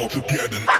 all together.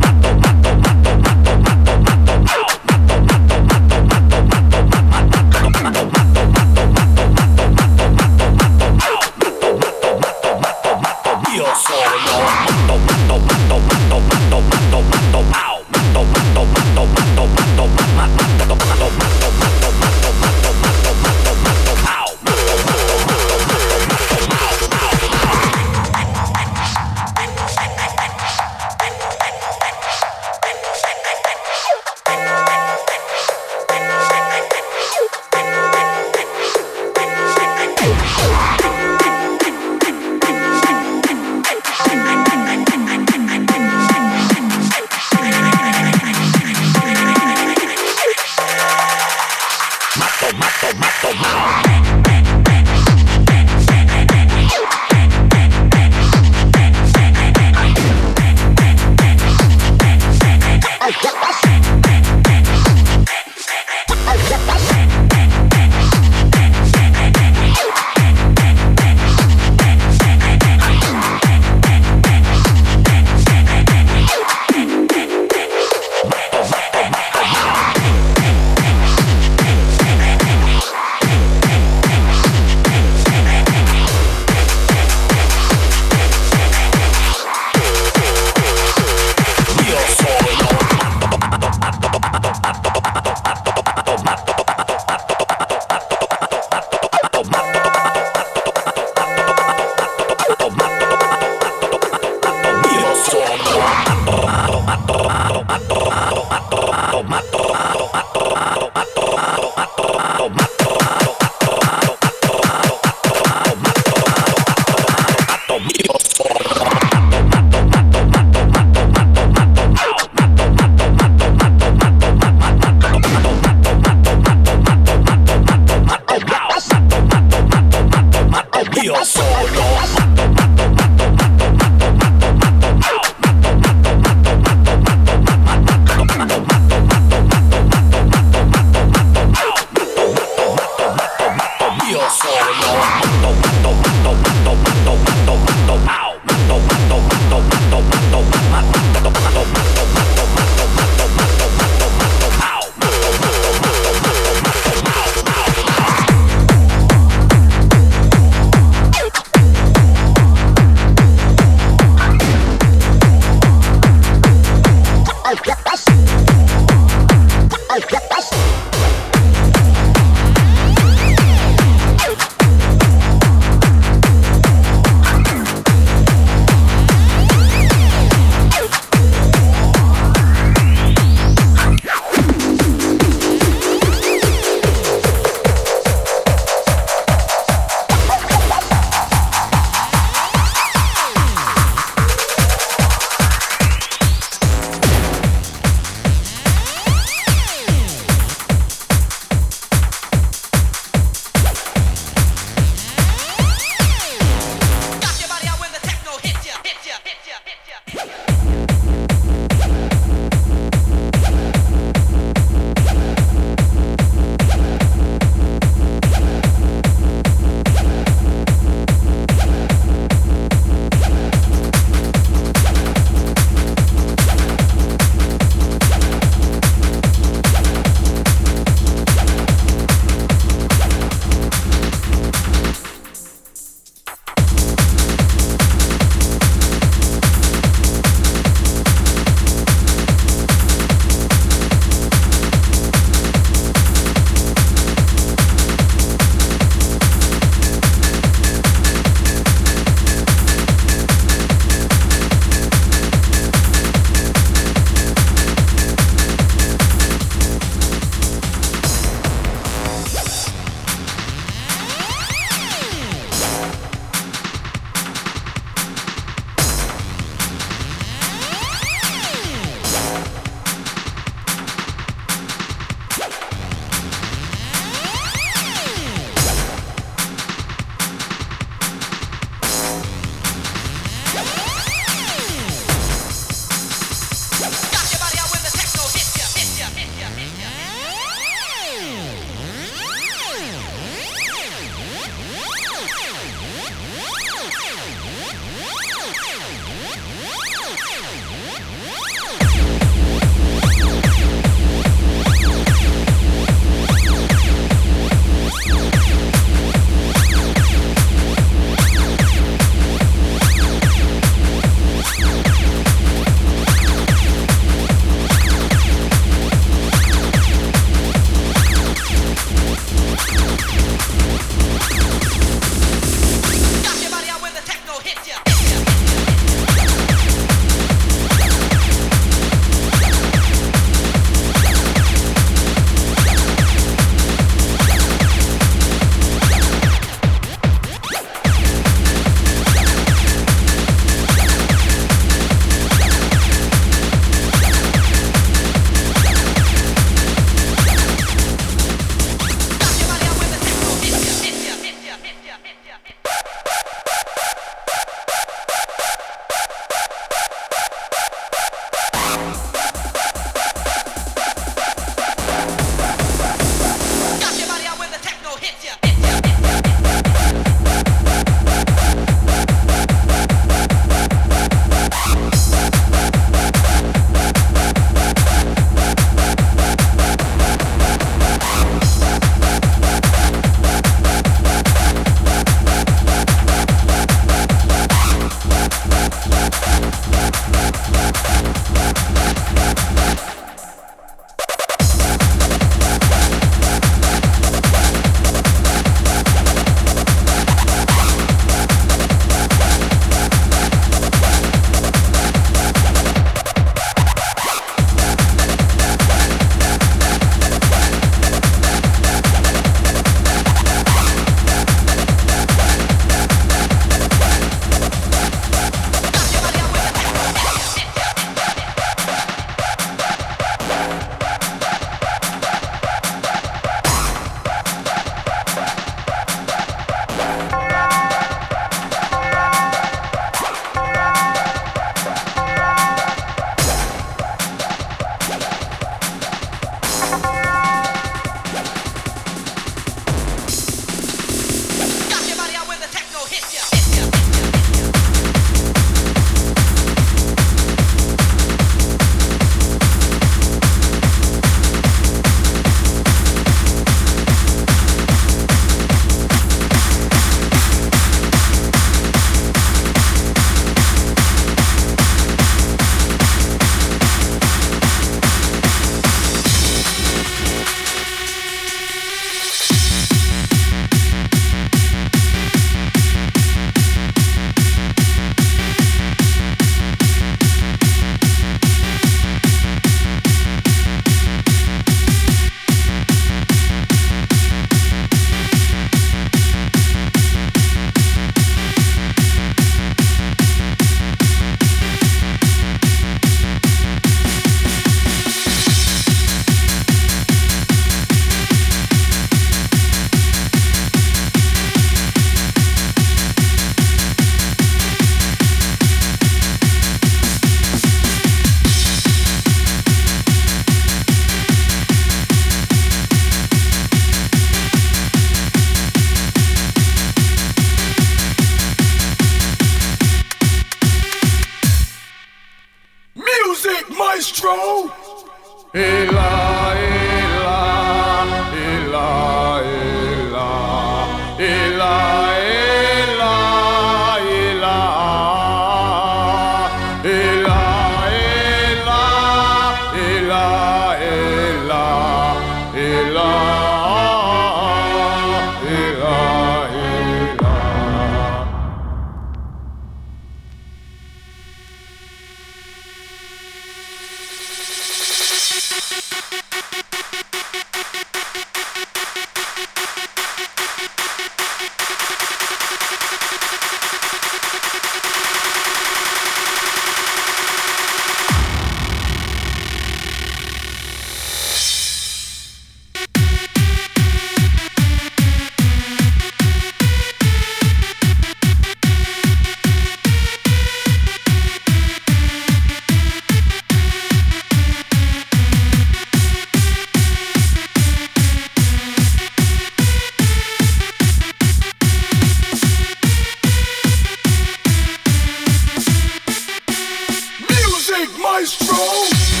Big Maestro!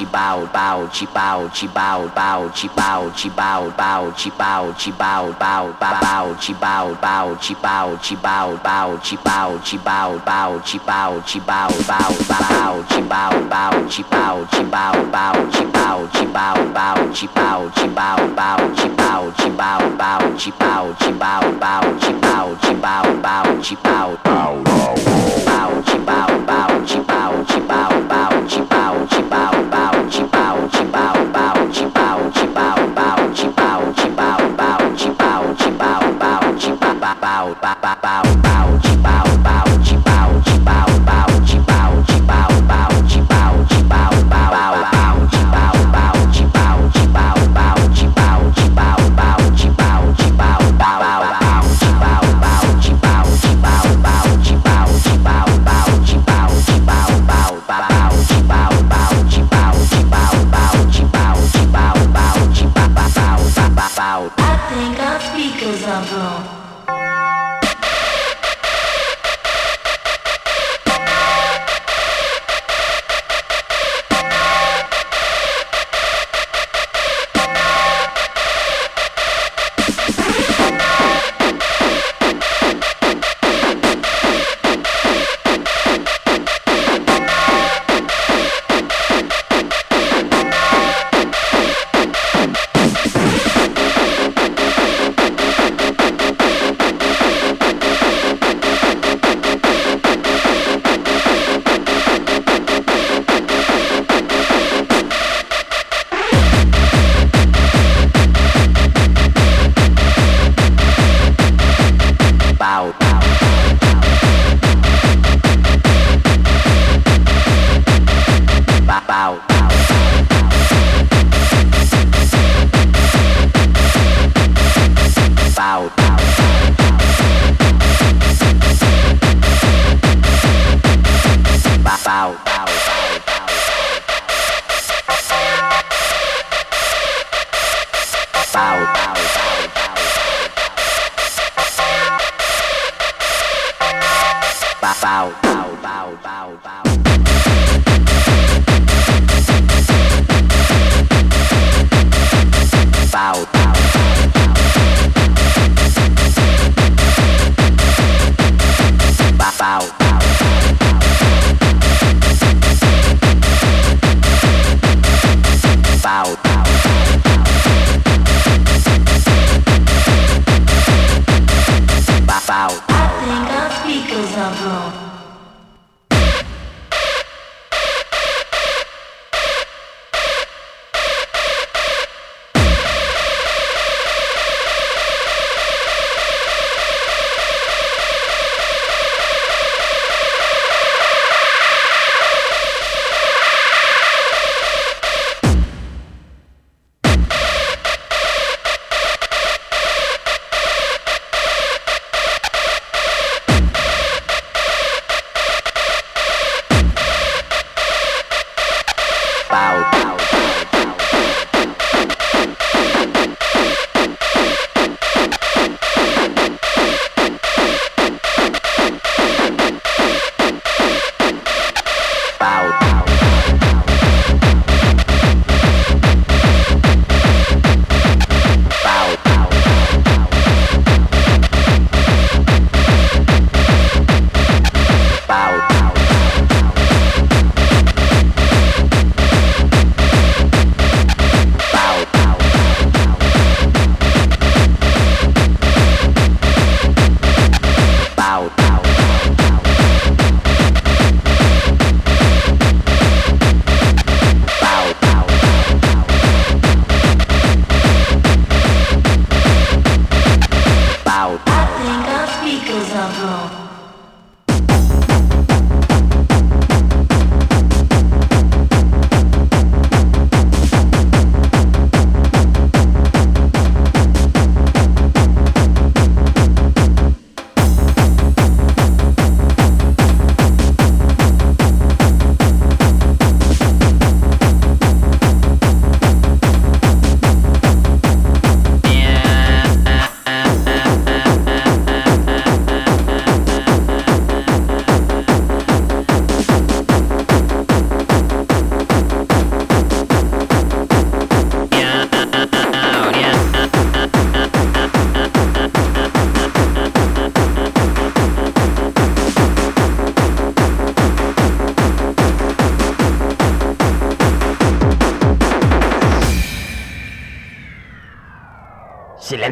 鸡包包鸡包鸡包包鸡包鸡包包鸡包鸡包包包鸡包包鸡包鸡包包鸡包鸡包包鸡包鸡包包鸡包包鸡包包鸡包鸡包包鸡包鸡包包鸡包鸡包包鸡包鸡包包鸡包鸡包包鸡包鸡包包鸡包包鸡包包鸡包包鸡包鸡包包鸡包 pau.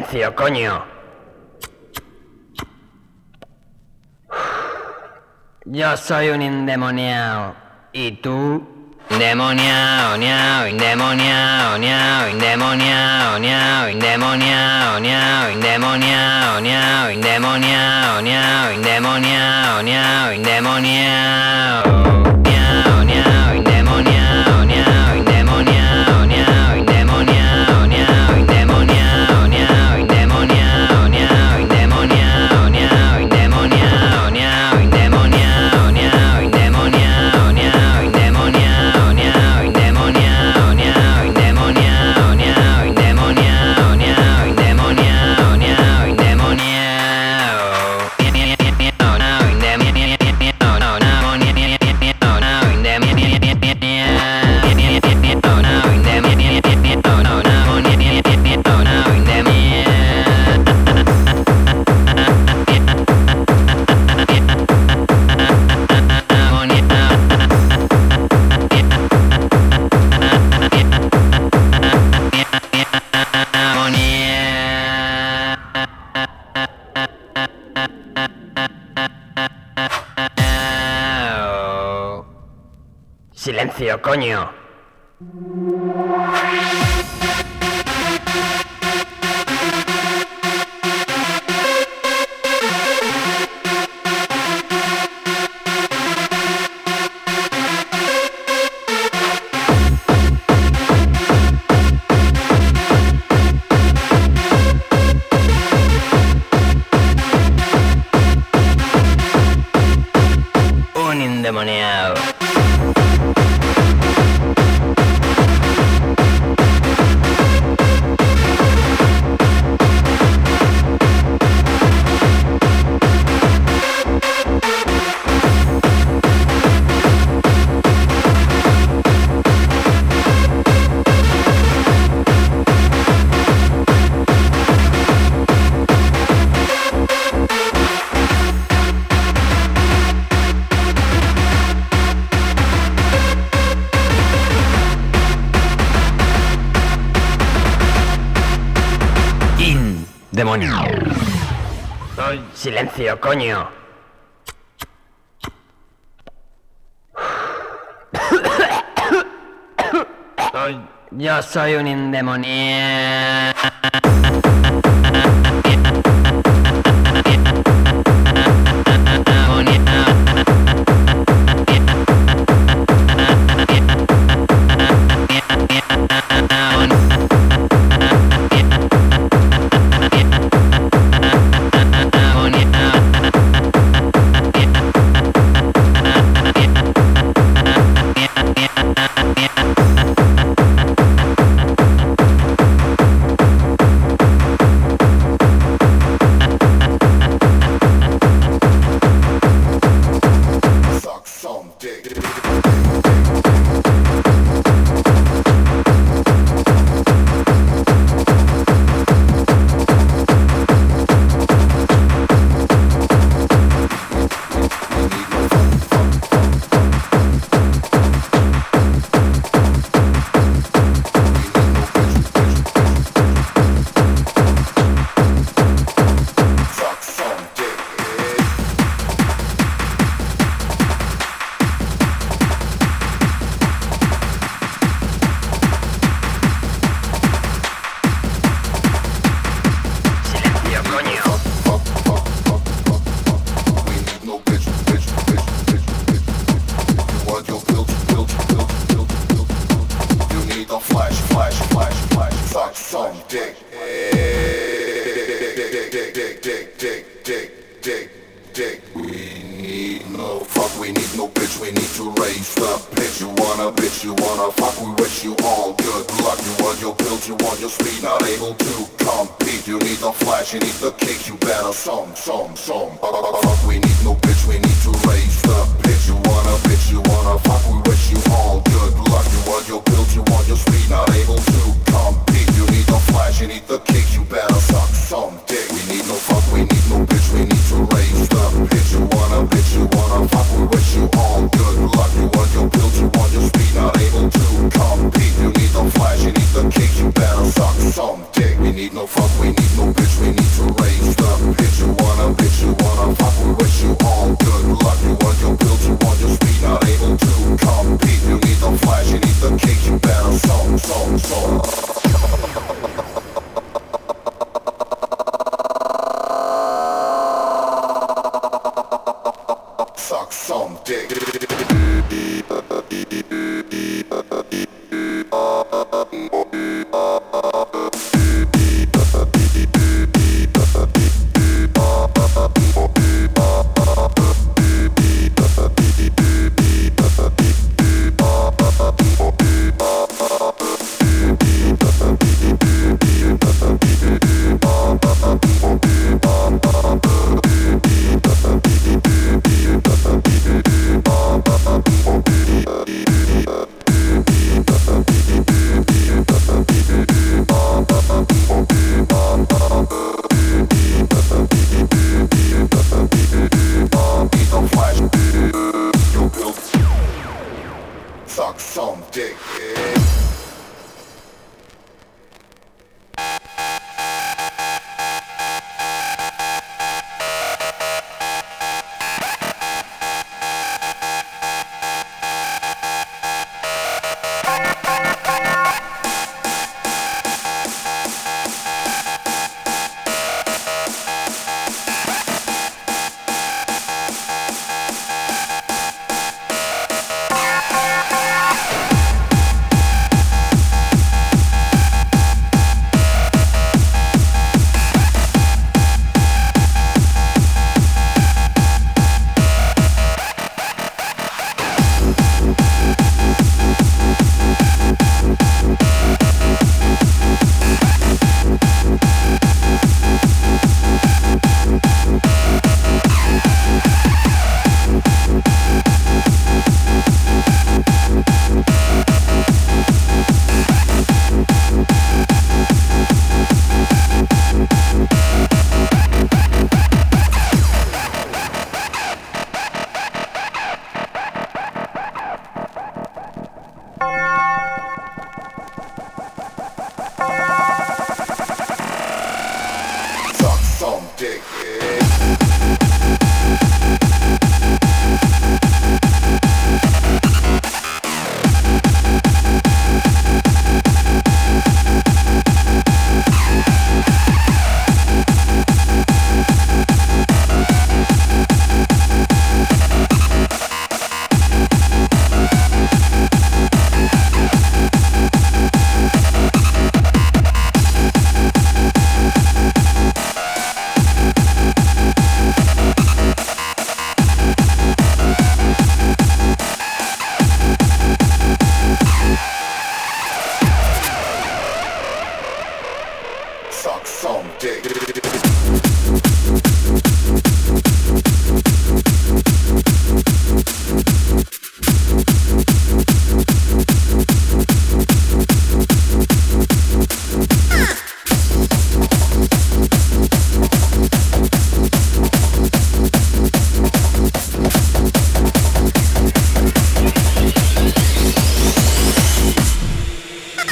Silencio, coño. Yo soy un endemoniado. ¿Y tú? Endemoniado, niao, endemoniado, niao, endemoniado, niao, endemoniado, niao, endemoniado, niao, endemoniado, niao, endemoniado, niao, endemoniado. Coño. Coño. Yo soy un endemoniado.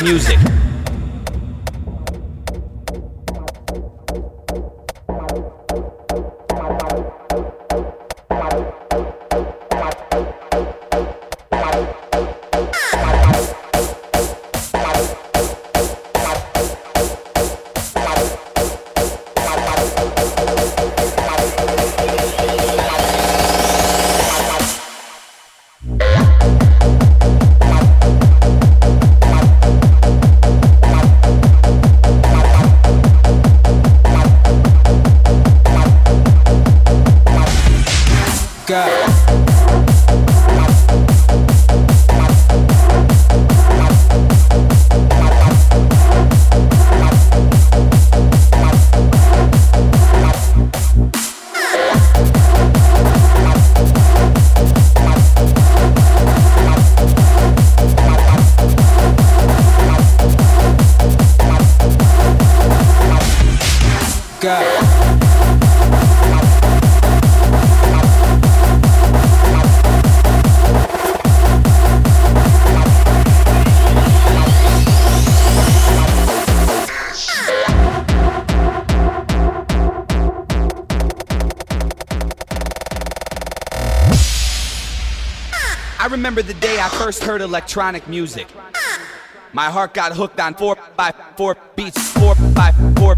Music. remember the day I first heard electronic music. My heart got hooked on 4 by 4 beats, 4 by 4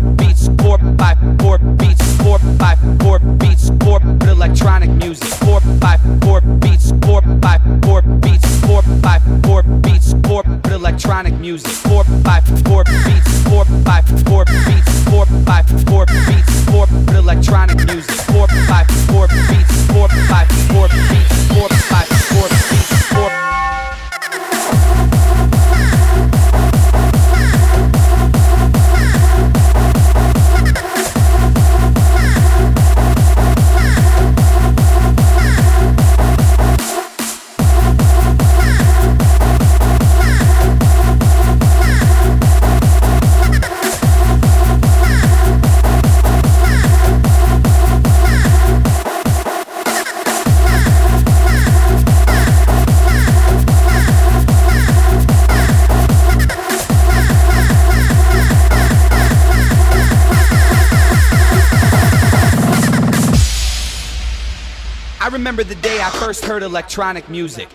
I remember the day I first heard electronic music.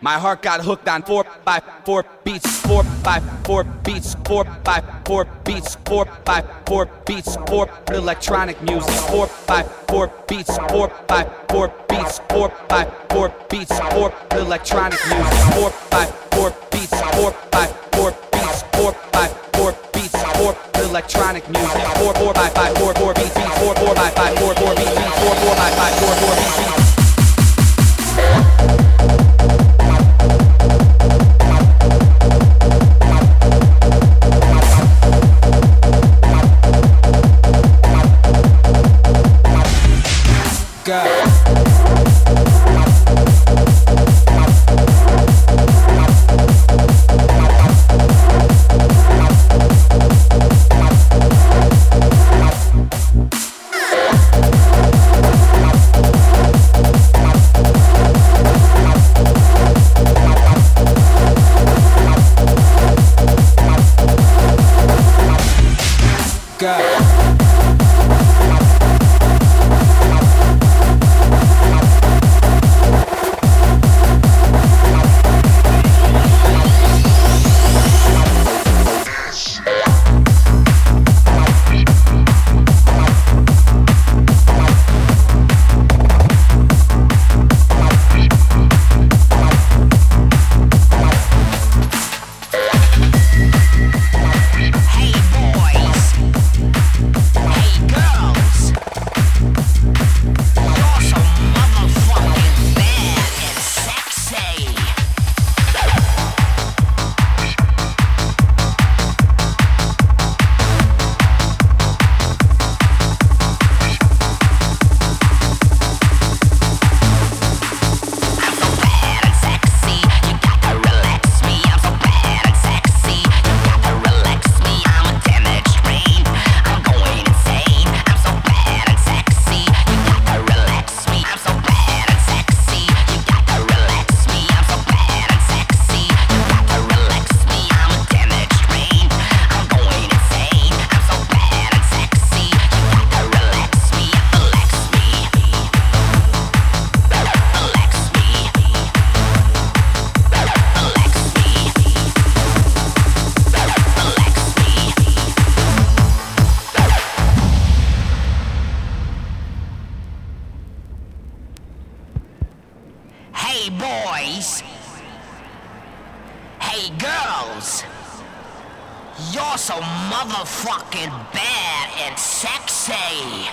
My heart got hooked on four by four beats, four by four beats, four by four beats, four by four beats, four electronic music, four by four beats, four by four beats, four by four beats, four electronic music, four by four beats, four by four beats, four by four electronic music, four four by five four four beats, beats, four four by five four four beats, beats, four four by five four four beats, beats. Go. Hey, boys. Hey, girls. You're so motherfucking bad and sexy.